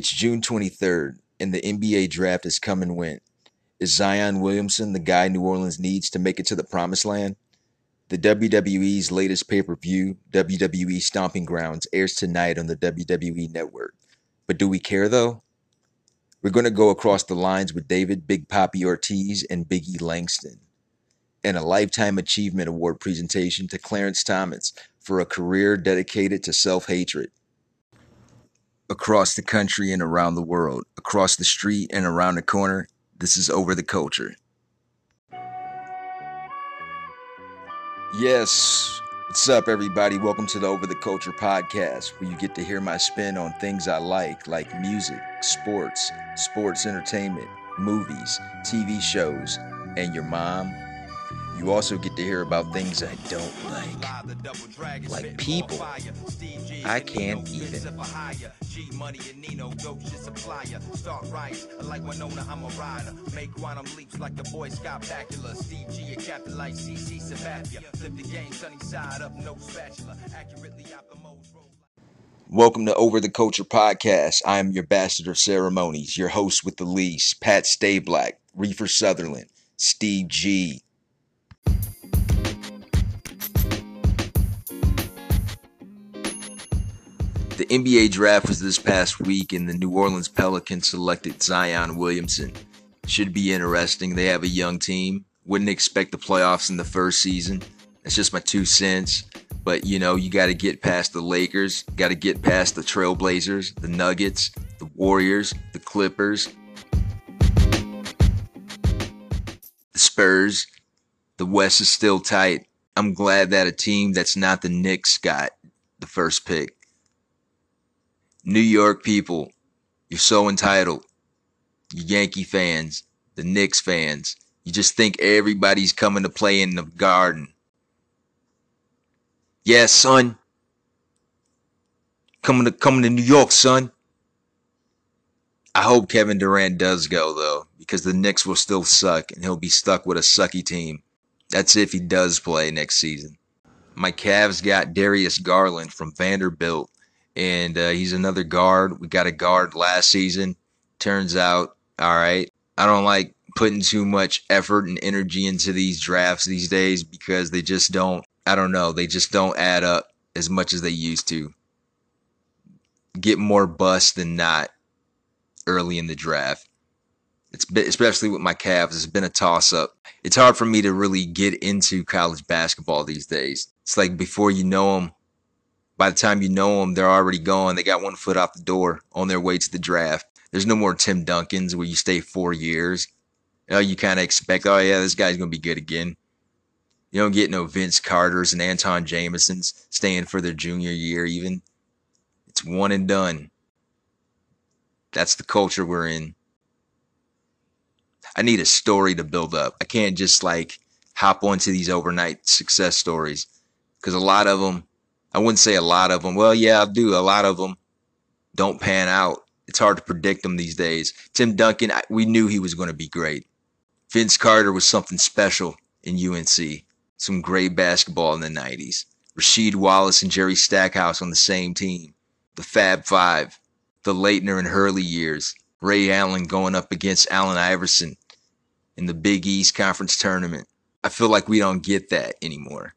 It's June 23rd, and the NBA draft has come and went. Is Zion Williamson the guy New Orleans needs to make it to the promised land? The WWE's latest pay per view, WWE Stomping Grounds, airs tonight on the WWE Network. But do we care though? We're going to go across the lines with David Big Papi Ortiz and Biggie Langston, and a Lifetime Achievement Award presentation to Clarence Thomas for a career dedicated to self hatred across the country and around the world, across the street and around the corner. This is Over the Culture. Yes, what's up, everybody? Welcome to the Over the Culture podcast, where you get to hear my spin on things I like, like music, sports, sports entertainment, movies, TV shows, and your mom. You also get to hear about things I don't like, like people. I can't even. Welcome to Over the Culture Podcast. I am your ambassador of ceremonies, your host with the least, Pat Stayblack, Reefer Sutherland, Steve G, The NBA draft was this past week, and the New Orleans Pelicans selected Zion Williamson. Should be interesting. They have a young team. Wouldn't expect the playoffs in the first season. That's just my two cents. But you know, you got to get past the Lakers, got to get past the Trailblazers, the Nuggets, the Warriors, the Clippers, the Spurs. The West is still tight. I'm glad that a team that's not the Knicks got the first pick. New York people, you're so entitled. You Yankee fans, the Knicks fans, you just think everybody's coming to play in the garden. Yeah, son. Coming to coming to New York, son. I hope Kevin Durant does go though, because the Knicks will still suck and he'll be stuck with a sucky team. That's if he does play next season. My Cavs got Darius Garland from Vanderbilt and uh, he's another guard. We got a guard last season. Turns out, all right. I don't like putting too much effort and energy into these drafts these days because they just don't. I don't know. They just don't add up as much as they used to. Get more bust than not early in the draft. It's been, especially with my Cavs. It's been a toss up. It's hard for me to really get into college basketball these days. It's like before you know them, by the time you know them, they're already gone. They got one foot out the door on their way to the draft. There's no more Tim Duncans where you stay four years. You, know, you kind of expect, oh yeah, this guy's gonna be good again. You don't get no Vince Carter's and Antawn Jamisons staying for their junior year even. It's one and done. That's the culture we're in. I need a story to build up. I can't just like hop onto these overnight success stories because a lot of them I wouldn't say a lot of them. Well, yeah, I do. A lot of them don't pan out. It's hard to predict them these days. Tim Duncan, we knew he was going to be great. Vince Carter was something special in UNC. Some great basketball in the 90s. Rasheed Wallace and Jerry Stackhouse on the same team. The Fab Five. The Laettner and Hurley years. Ray Allen going up against Allen Iverson in the Big East Conference tournament. I feel like we don't get that anymore.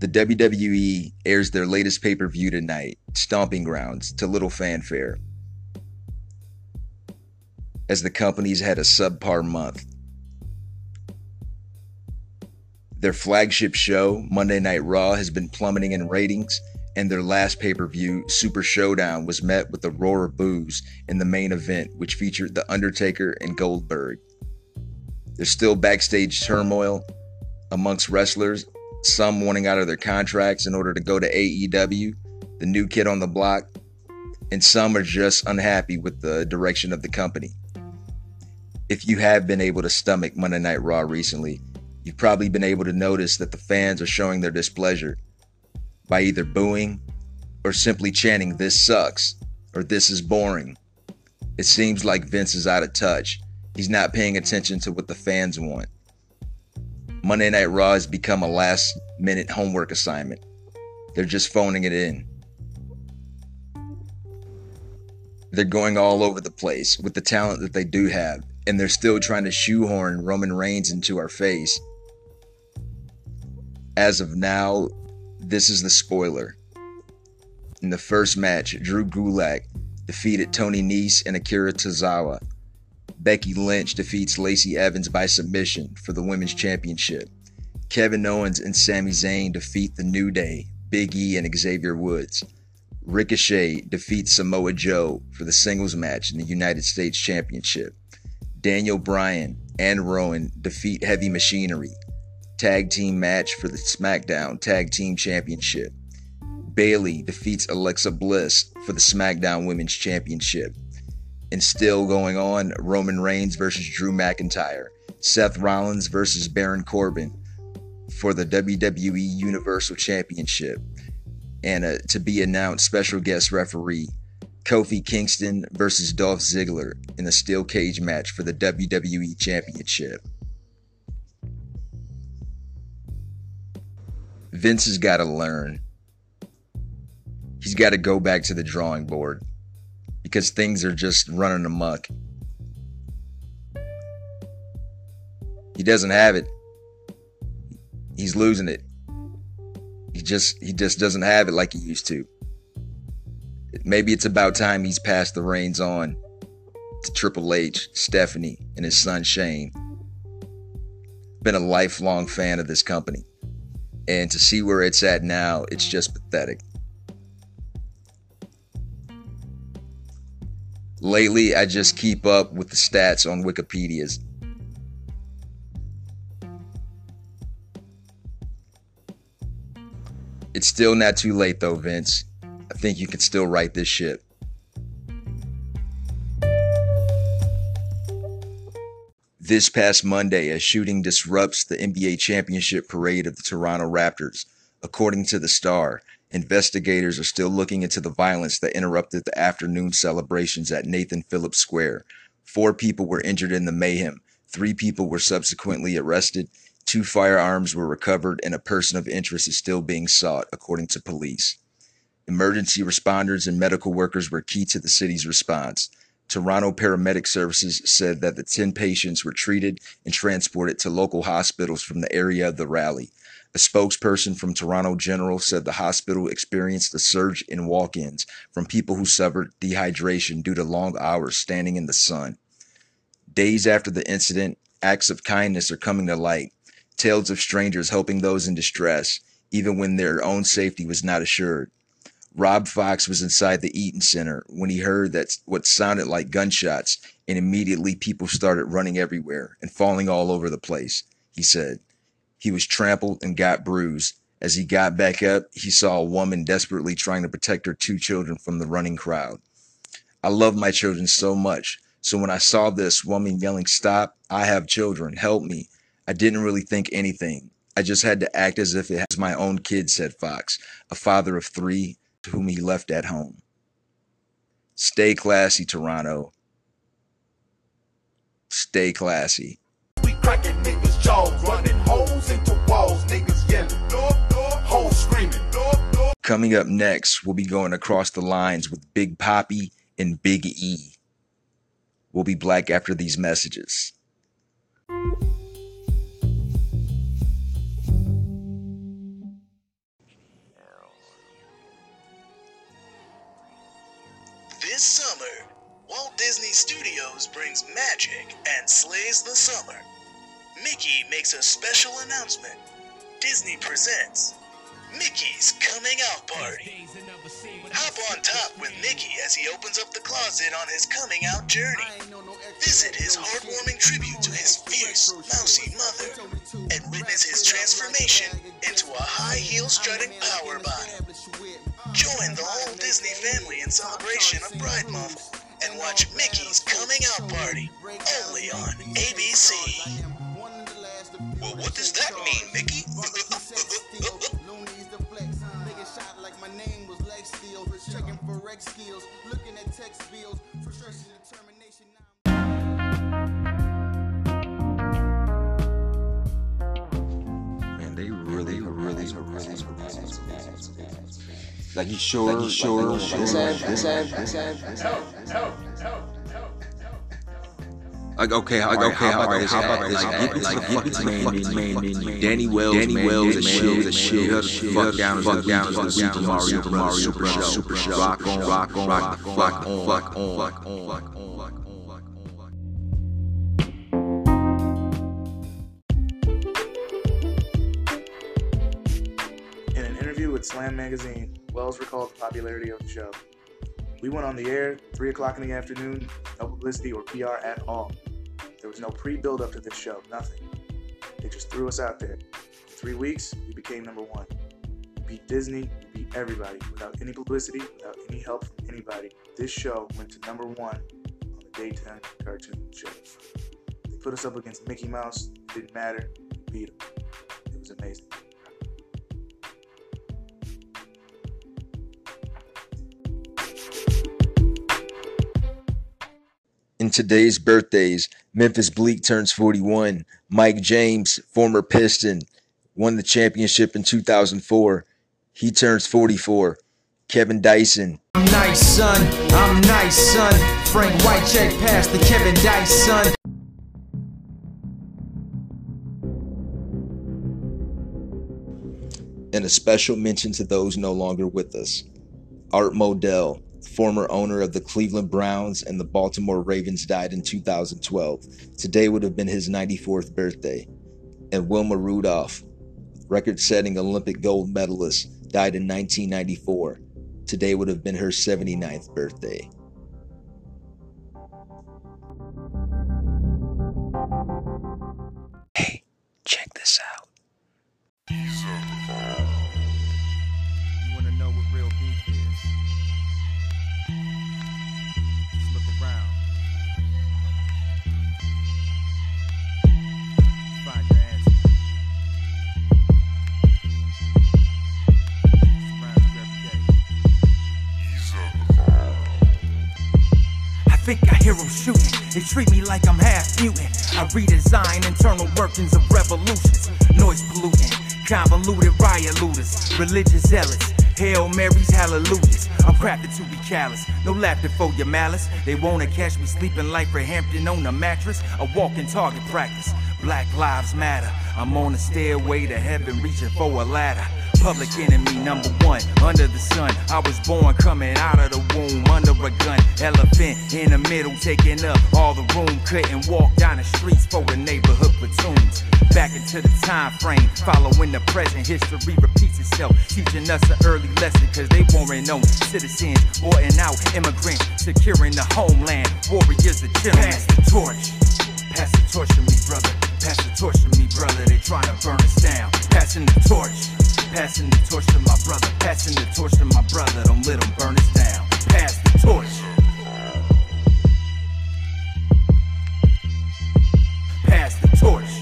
The WWE airs their latest pay per view tonight, Stomping Grounds, to little fanfare. As the company's had a subpar month. Their flagship show, Monday Night Raw, has been plummeting in ratings, and their last pay per view, Super Showdown, was met with a roar of boos in the main event, which featured The Undertaker and Goldberg. There's still backstage turmoil amongst wrestlers some wanting out of their contracts in order to go to AEW, the new kid on the block, and some are just unhappy with the direction of the company. If you have been able to stomach Monday Night Raw recently, you've probably been able to notice that the fans are showing their displeasure by either booing or simply chanting, This sucks, or This is boring. It seems like Vince is out of touch. He's not paying attention to what the fans want. Monday Night Raw has become a last minute homework assignment. They're just phoning it in. They're going all over the place with the talent that they do have, and they're still trying to shoehorn Roman Reigns into our face. As of now, this is the spoiler. In the first match, Drew Gulak defeated Tony Nese and Akira Tozawa. Becky Lynch defeats Lacey Evans by submission for the Women's Championship. Kevin Owens and Sami Zayn defeat The New Day, Big E, and Xavier Woods. Ricochet defeats Samoa Joe for the singles match in the United States Championship. Daniel Bryan and Rowan defeat Heavy Machinery. Tag team match for the SmackDown Tag Team Championship. Bayley defeats Alexa Bliss for the SmackDown Women's Championship. And still going on, Roman Reigns versus Drew McIntyre. Seth Rollins versus Baron Corbin for the WWE Universal Championship and a to be announced special guest referee Kofi Kingston versus Dolph Ziggler in a steel cage match for the WWE Championship. Vince has got to learn. He's got to go back to the drawing board because things are just running amok. He doesn't have it. He's losing it. He just he just doesn't have it like he used to. Maybe it's about time he's passed the reins on to Triple H, Stephanie, and his son Shane. Been a lifelong fan of this company. And to see where it's at now, it's just pathetic. Lately, I just keep up with the stats on Wikipedia's It's still not too late though, Vince. I think you can still right this ship. This past Monday, a shooting disrupts the NBA championship parade of the Toronto Raptors. According to the Star, investigators are still looking into the violence that interrupted the afternoon celebrations at Nathan Phillips Square. Four people were injured in the mayhem. Three people were subsequently arrested, Two firearms were recovered, and a person of interest is still being sought, according to police. Emergency responders and medical workers were key to the city's response. Toronto Paramedic Services said that the 10 patients were treated and transported to local hospitals from the area of the rally. A spokesperson from Toronto General said the hospital experienced a surge in walk ins from people who suffered dehydration due to long hours standing in the sun. Days after the incident, acts of kindness are coming to light tales of strangers helping those in distress, even when their own safety was not assured. Rob Fox was inside the Eaton Center when he heard that what sounded like gunshots, and immediately people started running everywhere and falling all over the place. He said he was trampled and got bruised. As he got back up, he saw a woman desperately trying to protect her two children from the running crowd. I love my children so much. So when I saw this woman yelling, Stop, I have children, help me, I didn't really think anything. I just had to act as if it was my own kid, said Fox, a father of three to whom he left at home. Stay classy, Toronto. Stay classy. We cracking niggas' jaws, Coming up next, we'll be going across the lines with Big Papi and Big E. We'll be black after these messages. This summer, Walt Disney Studios brings magic and slays the summer. Mickey makes a special announcement. Disney presents Mickey's Coming Out Party. Hop on top with Mickey as he opens up the closet on his coming out journey. Visit his heartwarming tribute to his fierce, mousy mother and witness his transformation into a high heel strutting power body. Join the whole Disney family in celebration of Pride Month and watch Mickey's Coming Out Party only on ABC. Well, what does that mean, Mickey? Like you sure? Like you sure? Like you sure? Like okay, like okay, how about this? How about this? Like get like get this man, man, man, Danny Wells, Danny Wells, and shit, and shit. Fuck down, fuck down, fuck down, Mario, Mario, Super Show, Super Show. Rock on, rock on, rock on, rock on, rock on, rock on, rock on. In an interview with Slam Magazine, Wells recalled the popularity of the show. We went on the air 3 o'clock in the afternoon, no publicity or PR at all. There was no pre build up to this show, nothing. They just threw us out there. In three weeks, we became number one. We beat Disney, we beat everybody without any publicity, without any help from anybody. This show went to number one on the daytime cartoon show. They put us up against Mickey Mouse, it didn't matter, we beat them. It was amazing. In today's birthdays, Memphis Bleek turns 41. Mike James, former Piston, won the championship in 2004. He turns 44. Kevin Dyson. I'm nice, son. I'm nice, son. Frank Wycheck passed the Kevin Dyson. And a special mention to those no longer with us. Art Modell, former owner of the Cleveland Browns and the Baltimore Ravens, died in 2012. Today would have been his 94th birthday. And Wilma Rudolph, record setting Olympic gold medalist, died in 1994. Today would have been her 79th birthday. They treat me like I'm half mutant. I redesign internal workings of revolutions. Noise polluting, convoluted riot looters, religious zealots. Hail Marys, hallelujahs. I'm crafted to be callous. No laughter for your malice. They wanna catch me sleeping like for Hampton on a mattress. A walking target practice. Black lives matter. I'm on a stairway to heaven, reaching for a ladder. Public enemy number one under the sun. I was born coming out of the womb under a gun. Elephant in the middle, taking up all the room. Couldn't walk down the streets for the neighborhood platoons. Back into the time frame, following the present. History repeats itself, teaching us an early lesson. Cause they weren't known citizens, boarding out immigrants, securing the homeland. Warriors of gentlemen. Pass the torch. Pass the torch to me, brother. Pass the torch to me, brother. They trying to burn us down. Passing the torch. Passing the torch to my brother. Passing the torch to my brother. Don't let them burn us down. Pass the torch. Pass the torch.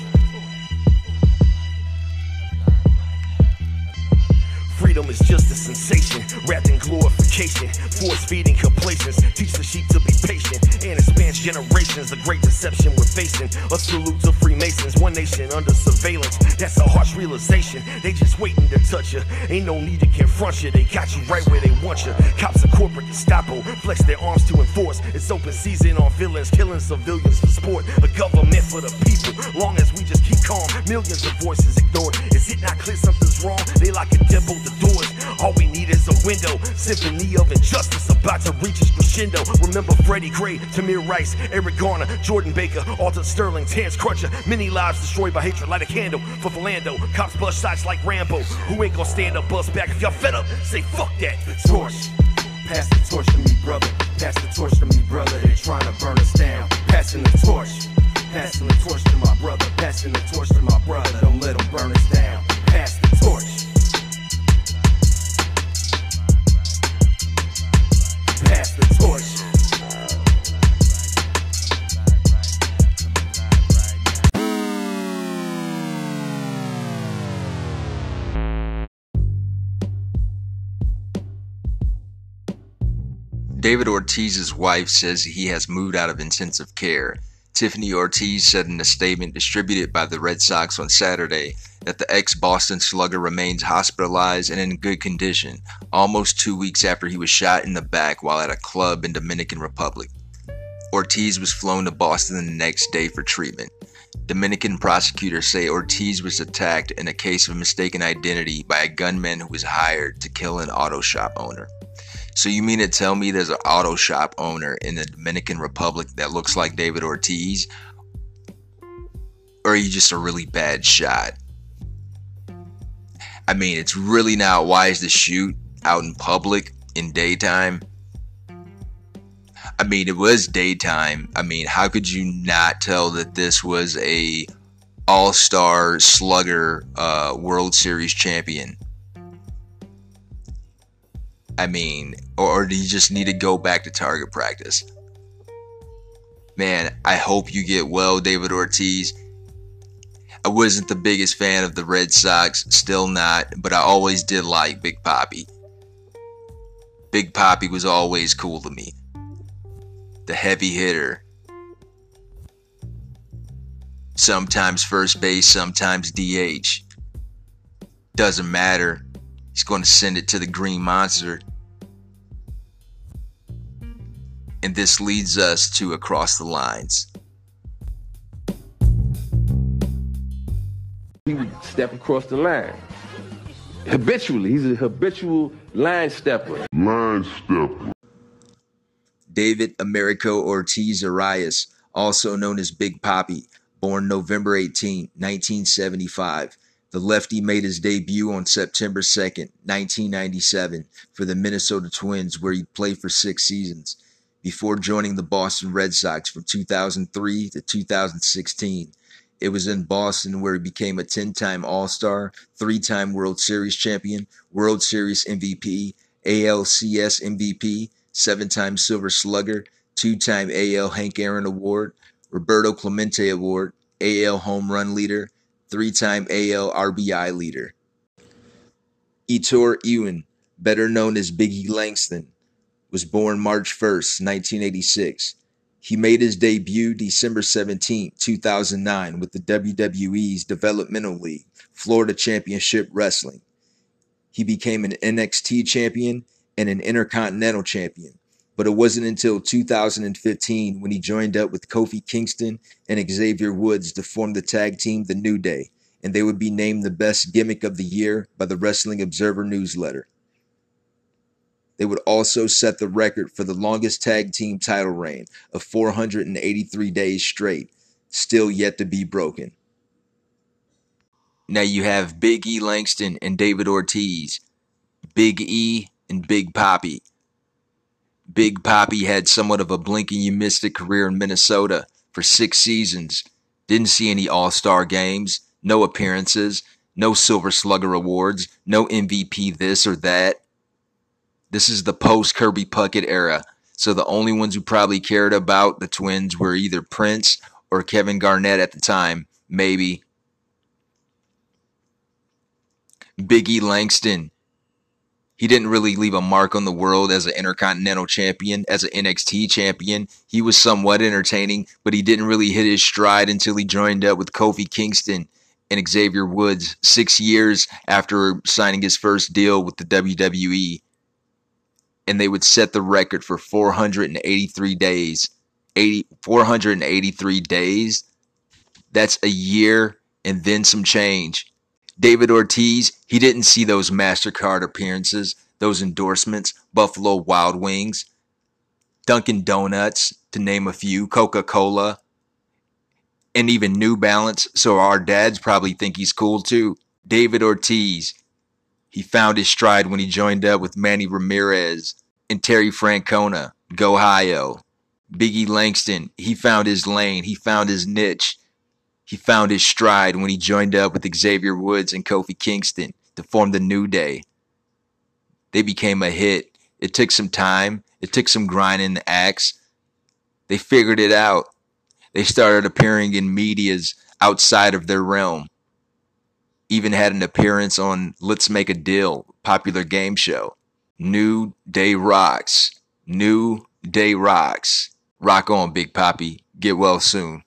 Freedom is just a sensation, wrapped in glorification. Force feeding complacence, teach the sheep to be patient. And spans generations, the great deception we're facing. A salute to Freemasons, one nation under surveillance. That's a harsh realization. They just waiting to touch you. Ain't no need to confront you. They got you right where they want you. Cops of corporate Gestapo flex their arms to enforce. It's open season on villains, killing civilians for sport. A government for the people. Long as we just keep calm, millions of voices ignored. Is it not clear something's wrong? They like a devil the doors. All we need is a window. Symphony of injustice about to reach its crescendo. Remember Freddie Gray, Tamir Rice, Eric Garner, Jordan Baker, Alton Sterling, Terrence Crutcher. Many lives destroyed by hatred. Light a candle for Philando. Cops bust shots like Rambo. Who ain't gonna stand up, bust back? If y'all fed up, say fuck that. torch. Pass the torch to me, brother. Pass the torch to me, brother. They're trying to burn us down. Passing the torch. Passing the torch to my brother. Passing the torch to my brother. Don't let them burn us down. Pass the torch. David Ortiz's wife says he has moved out of intensive care. Tiffany Ortiz said in a statement distributed by the Red Sox on Saturday that the ex Boston slugger remains hospitalized and in good condition, almost two weeks after he was shot in the back while at a club in Dominican Republic. Ortiz was flown to Boston the next day for treatment. Dominican prosecutors say Ortiz was attacked in a case of mistaken identity by a gunman who was hired to kill an auto shop owner. So you mean to tell me there's an auto shop owner in the Dominican Republic that looks like David Ortiz? Or are you just a really bad shot? I mean, it's really not wise to shoot out in public in daytime. I mean, it was daytime. I mean, how could you not tell that this was a all-star slugger uh, World Series champion? I mean, or, or do you just need to go back to target practice? Man, I hope you get well, David Ortiz. I wasn't the biggest fan of the Red Sox, still not, but I always did like Big Papi. Big Papi was always cool to me. The heavy hitter. Sometimes first base, sometimes DH. Doesn't matter. He's going to send it to the Green Monster. And this leads us to Across the Lines. He would step across the line. Habitually, he's a habitual line stepper. Line stepper. David Americo Ortiz Arias, also known as Big Papi, born November 18, 1975 the lefty made his debut on September 2nd, 1997, for the Minnesota Twins, where he played for six seasons, before joining the Boston Red Sox from 2003 to 2016. It was in Boston where he became a 10 time All Star, three time World Series champion, World Series MVP, ALCS MVP, seven time Silver Slugger, two time AL Hank Aaron Award, Roberto Clemente Award, AL Home Run Leader, three time AL RBI leader. Ettore Ewen, better known as Biggie Langston, was born March 1st, 1986. He made his debut December 17, 2009, with the WWE's Developmental League, Florida Championship Wrestling. He became an NXT champion and an Intercontinental champion but it wasn't until 2015 when he joined up with Kofi Kingston and Xavier Woods to form the tag team The New Day, and they would be named the best gimmick of the year by the Wrestling Observer newsletter. They would also set the record for the longest tag team title reign of 483 days straight, still yet to be broken. Now you have Big E Langston and David Ortiz, Big E and Big Papi. Big Papi had somewhat of a blink and you missed it career in Minnesota for six seasons. Didn't see any All Star games, no appearances, no Silver Slugger awards, no MVP this or that. This is the post Kirby Puckett era, so the only ones who probably cared about the Twins were either Prince or Kevin Garnett at the time, maybe. Biggie Langston he didn't really leave a mark on the world as an intercontinental champion, as an NXT champion. He was somewhat entertaining, but he didn't really hit his stride until he joined up with Kofi Kingston and Xavier Woods six years after signing his first deal with the WWE. And they would set the record for 483 days. 80, 483 days. That's a year and then some change. David Ortiz, he didn't see those MasterCard appearances, those endorsements, Buffalo Wild Wings, Dunkin' Donuts, to name a few, Coca Cola, and even New Balance. So our dads probably think he's cool too. David Ortiz, he found his stride when he joined up with Manny Ramirez and Terry Francona, Go Ohio. Biggie Langston, he found his lane, he found his niche he found his stride when he joined up with Xavier Woods and Kofi Kingston to form the New Day. They became a hit. It took some time, it took some grinding the axe. They figured it out. They started appearing in medias outside of their realm. Even had an appearance on Let's Make a Deal, popular game show. New Day Rocks. New Day Rocks. Rock on, Big Papi. Get well soon.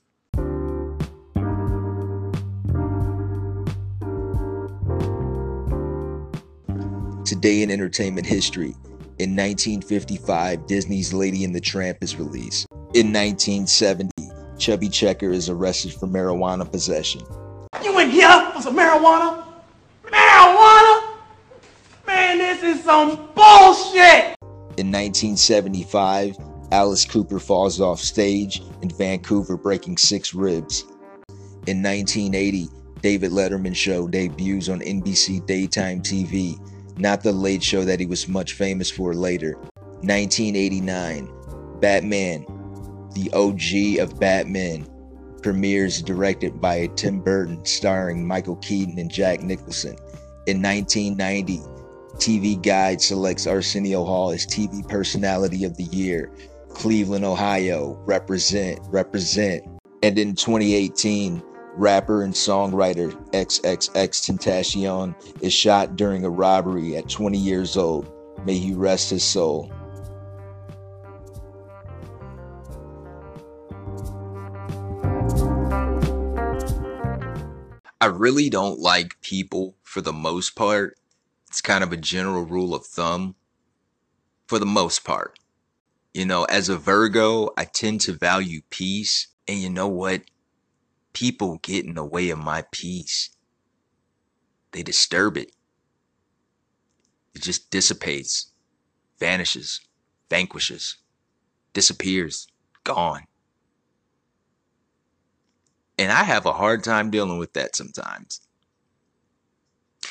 Today in entertainment history. In 1955, Disney's Lady and the Tramp is released. In 1970, Chubby Checker is arrested for marijuana possession. You in here for some marijuana? Marijuana? Man, this is some bullshit! In 1975, Alice Cooper falls off stage in Vancouver, breaking six ribs. In 1980, David Letterman show debuts on NBC daytime TV, not the late show that he was much famous for later. 1989, Batman, the OG of Batman, premieres directed by Tim Burton, starring Michael Keaton and Jack Nicholson. In 1990, TV Guide selects Arsenio Hall as TV Personality of the Year. Cleveland, Ohio, represent, represent. And in 2018, rapper and songwriter XXXTentacion is shot during a robbery at 20 years old. May he rest his soul. I really don't like people for the most part. It's kind of a general rule of thumb for the most part. You know, as a Virgo, I tend to value peace. And you know what? People get in the way of my peace. They disturb it. It just dissipates, vanishes, vanquishes, disappears, gone. And I have a hard time dealing with that sometimes.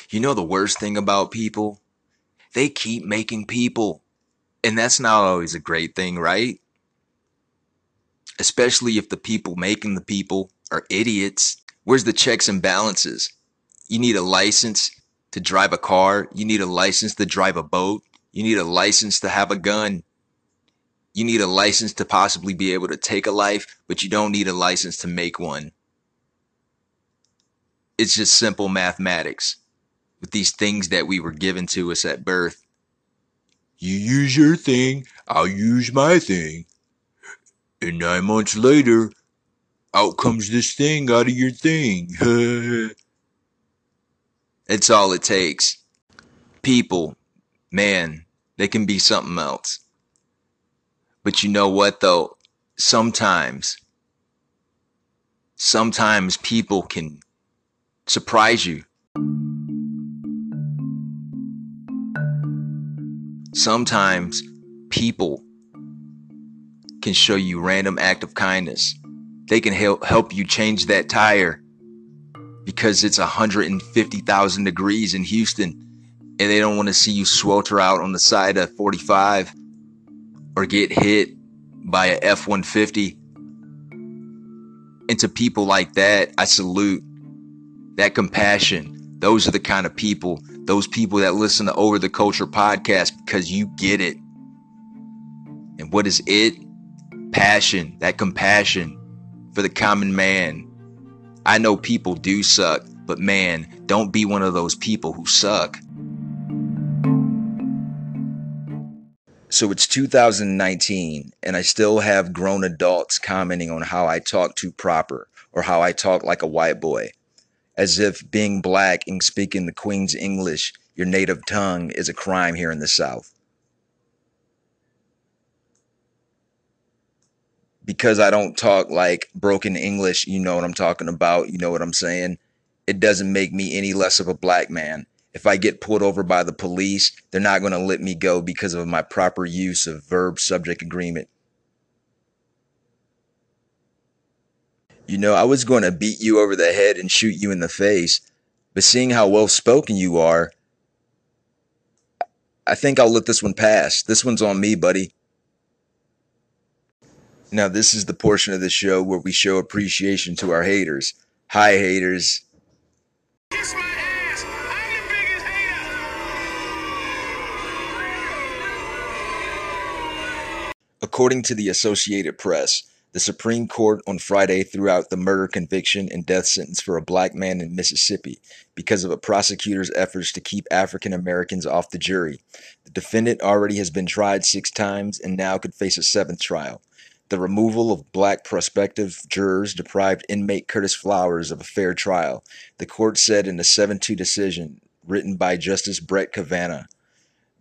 You know the worst thing about people? They keep making people. And that's not always a great thing, right? Especially if the people making the people are idiots. Where's the checks and balances? You need a license to drive a car. You need a license to drive a boat. You need a license to have a gun. You need a license to possibly be able to take a life, but you don't need a license to make one. It's just simple mathematics with these things that we were given to us at birth. You use your thing, I'll use my thing. And nine months later, out comes this thing out of your thing. It's all it takes. People, man, they can be something else. But you know what though? Sometimes, sometimes people can surprise you. Sometimes people can show you random act of kindness. They can help help you change that tire because it's 150,000 degrees in Houston and they don't want to see you swelter out on the side of 45 or get hit by a F-150. And to people like that, I salute that compassion. Those are the kind of people, those people that listen to Over the Culture podcast because you get it. And what is it? Passion, that compassion for the common man. I know people do suck, but man, don't be one of those people who suck. So it's 2019, and I still have grown adults commenting on how I talk too proper or how I talk like a white boy, as if being black and speaking the Queen's English, your native tongue, is a crime here in the South. Because I don't talk like broken English, you know what I'm talking about, you know what I'm saying? It doesn't make me any less of a black man. If I get pulled over by the police, they're not going to let me go because of my proper use of verb subject agreement. You know, I was going to beat you over the head and shoot you in the face, but seeing how well spoken you are, I think I'll let this one pass. This one's on me, buddy. Now, this is the portion of the show where we show appreciation to our haters. Hi, haters. Kiss my ass. I'm the biggest hater. According to the Associated Press, the Supreme Court on Friday threw out the murder conviction and death sentence for a black man in Mississippi because of a prosecutor's efforts to keep African Americans off the jury. The defendant already has been tried six times and now could face a seventh trial. The removal of black prospective jurors deprived inmate Curtis Flowers of a fair trial, the court said in a 7 2 decision written by Justice Brett Kavanaugh.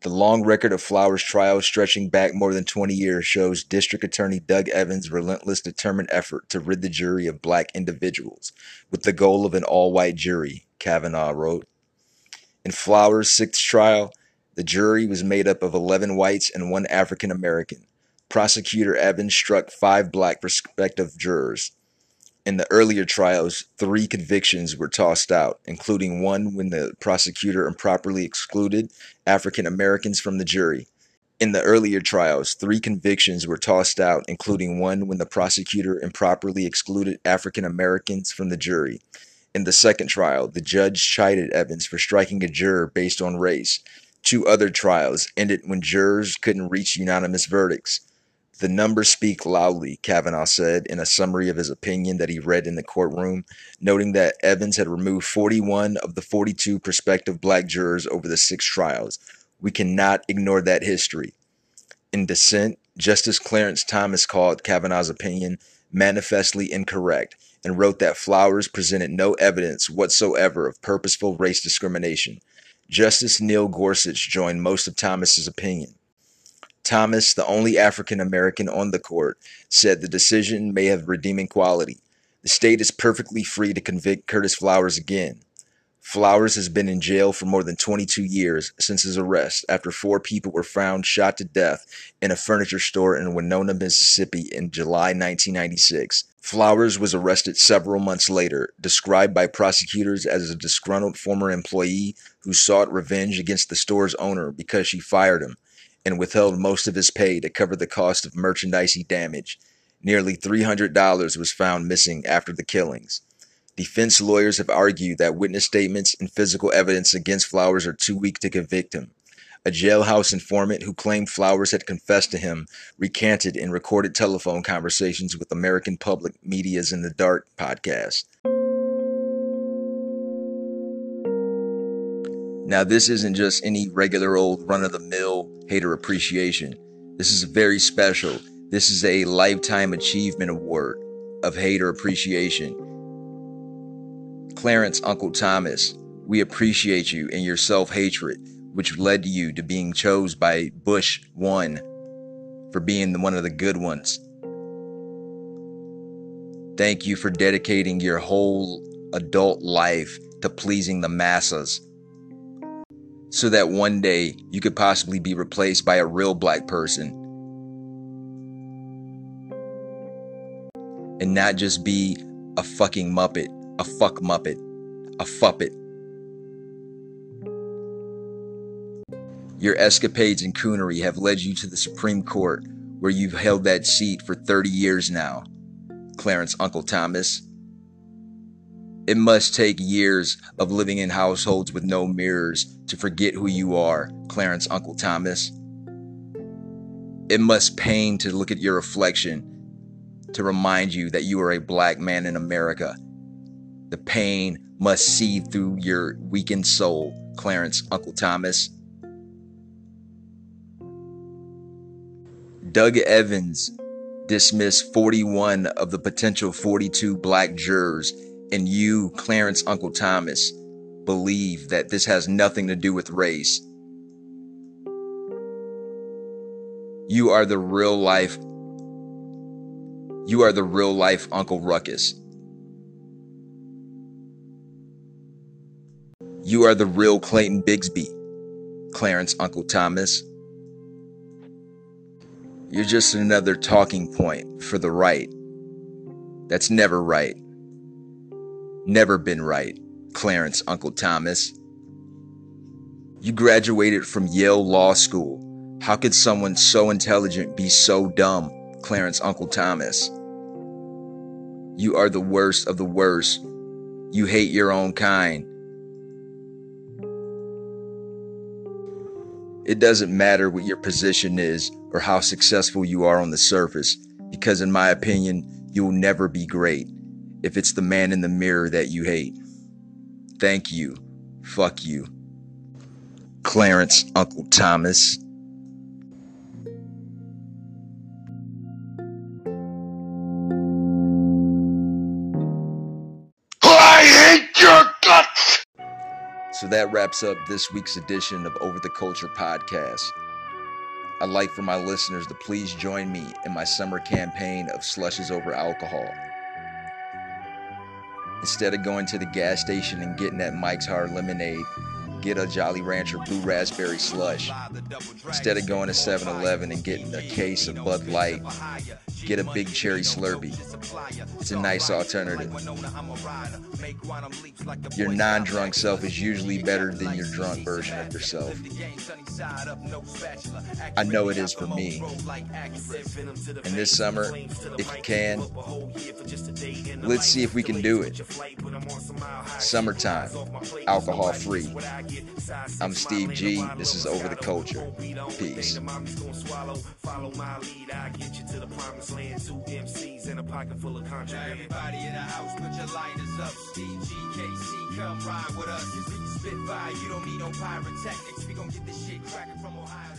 The long record of Flowers' trial, stretching back more than 20 years, shows District Attorney Doug Evans' relentless, determined effort to rid the jury of black individuals, with the goal of an all white jury, Kavanaugh wrote. In Flowers' sixth trial, the jury was made up of 11 whites and one African American. Prosecutor Evans struck five black prospective jurors. In the earlier trials, three convictions were tossed out, including one when the prosecutor improperly excluded African Americans from the jury. In the earlier trials, three convictions were tossed out, including one when the prosecutor improperly excluded African Americans from the jury. In the second trial, the judge chided Evans for striking a juror based on race. Two other trials ended when jurors couldn't reach unanimous verdicts. The numbers speak loudly, Kavanaugh said in a summary of his opinion that he read in the courtroom, noting that Evans had removed 41 of the 42 prospective black jurors over the six trials. We cannot ignore that history. In dissent, Justice Clarence Thomas called Kavanaugh's opinion manifestly incorrect and wrote that Flowers presented no evidence whatsoever of purposeful race discrimination. Justice Neil Gorsuch joined most of Thomas's opinion. Thomas, the only African American on the court, said the decision may have redeeming quality. The state is perfectly free to convict Curtis Flowers again. Flowers has been in jail for more than 22 years since his arrest after four people were found shot to death in a furniture store in Winona, Mississippi in July 1996. Flowers was arrested several months later, described by prosecutors as a disgruntled former employee who sought revenge against the store's owner because she fired him and withheld most of his pay to cover the cost of merchandise he damaged. Nearly $300 was found missing after the killings. Defense lawyers have argued that witness statements and physical evidence against Flowers are too weak to convict him. A jailhouse informant who claimed Flowers had confessed to him recanted in recorded telephone conversations with American Public Media's In the Dark podcast. Now, this isn't just any regular old run of the mill hater appreciation. This is very special. This is a Lifetime Achievement Award of hater appreciation. Clarence Uncle Thomas, we appreciate you and your self hatred, which led to you to being chose by Bush 1 for being one of the good ones. Thank you for dedicating your whole adult life to pleasing the masses so that one day you could possibly be replaced by a real black person and not just be a fucking muppet, a fuck muppet, a fuppet. Your escapades and coonery have led you to the Supreme Court, where you've held that seat for 30 years now, Clarence Uncle Thomas. It must take years of living in households with no mirrors to forget who you are, Clarence Uncle Thomas. It must pain to look at your reflection to remind you that you are a black man in America. The pain must seethe through your weakened soul, Clarence Uncle Thomas. Doug Evans dismissed 41 of the potential 42 black jurors, and you, Clarence Uncle Thomas, believe that this has nothing to do with race. You are the real life. You are the real life Uncle Ruckus. You are the real Clayton Bigsby, Clarence Uncle Thomas. You're just another talking point for the right. That's never right. Never been right. Clarence Uncle Thomas. You graduated from Yale Law School. How could someone so intelligent be so dumb, Clarence Uncle Thomas? You are the worst of the worst. You hate your own kind. It doesn't matter what your position is or how successful you are on the surface, because, in my opinion, you will never be great if it's the man in the mirror that you hate. Thank you. Fuck you. Clarence Uncle Thomas. I hate your guts! So that wraps up this week's edition of Over the Culture podcast. I'd like for my listeners to please join me in my summer campaign of slushes over alcohol. Instead of going to the gas station and getting that Mike's Hard Lemonade, get a Jolly Rancher Blue Raspberry Slush. Instead of going to 7 Eleven and getting a case of Bud Light, get a Big Cherry Slurpee. It's a nice alternative. Your non drunk self is usually better than your drunk version of yourself. I know it is for me. And this summer, if you can, let's see if we can do it. Summertime, alcohol free. I'm Steve G. This is Over the Culture. Peace. Everybody in the house, put your lighters up. Steve GKC, come ride with us. Spitfire, you don't need no pyrotechnics. We gon' get this shit cracking from Ohio.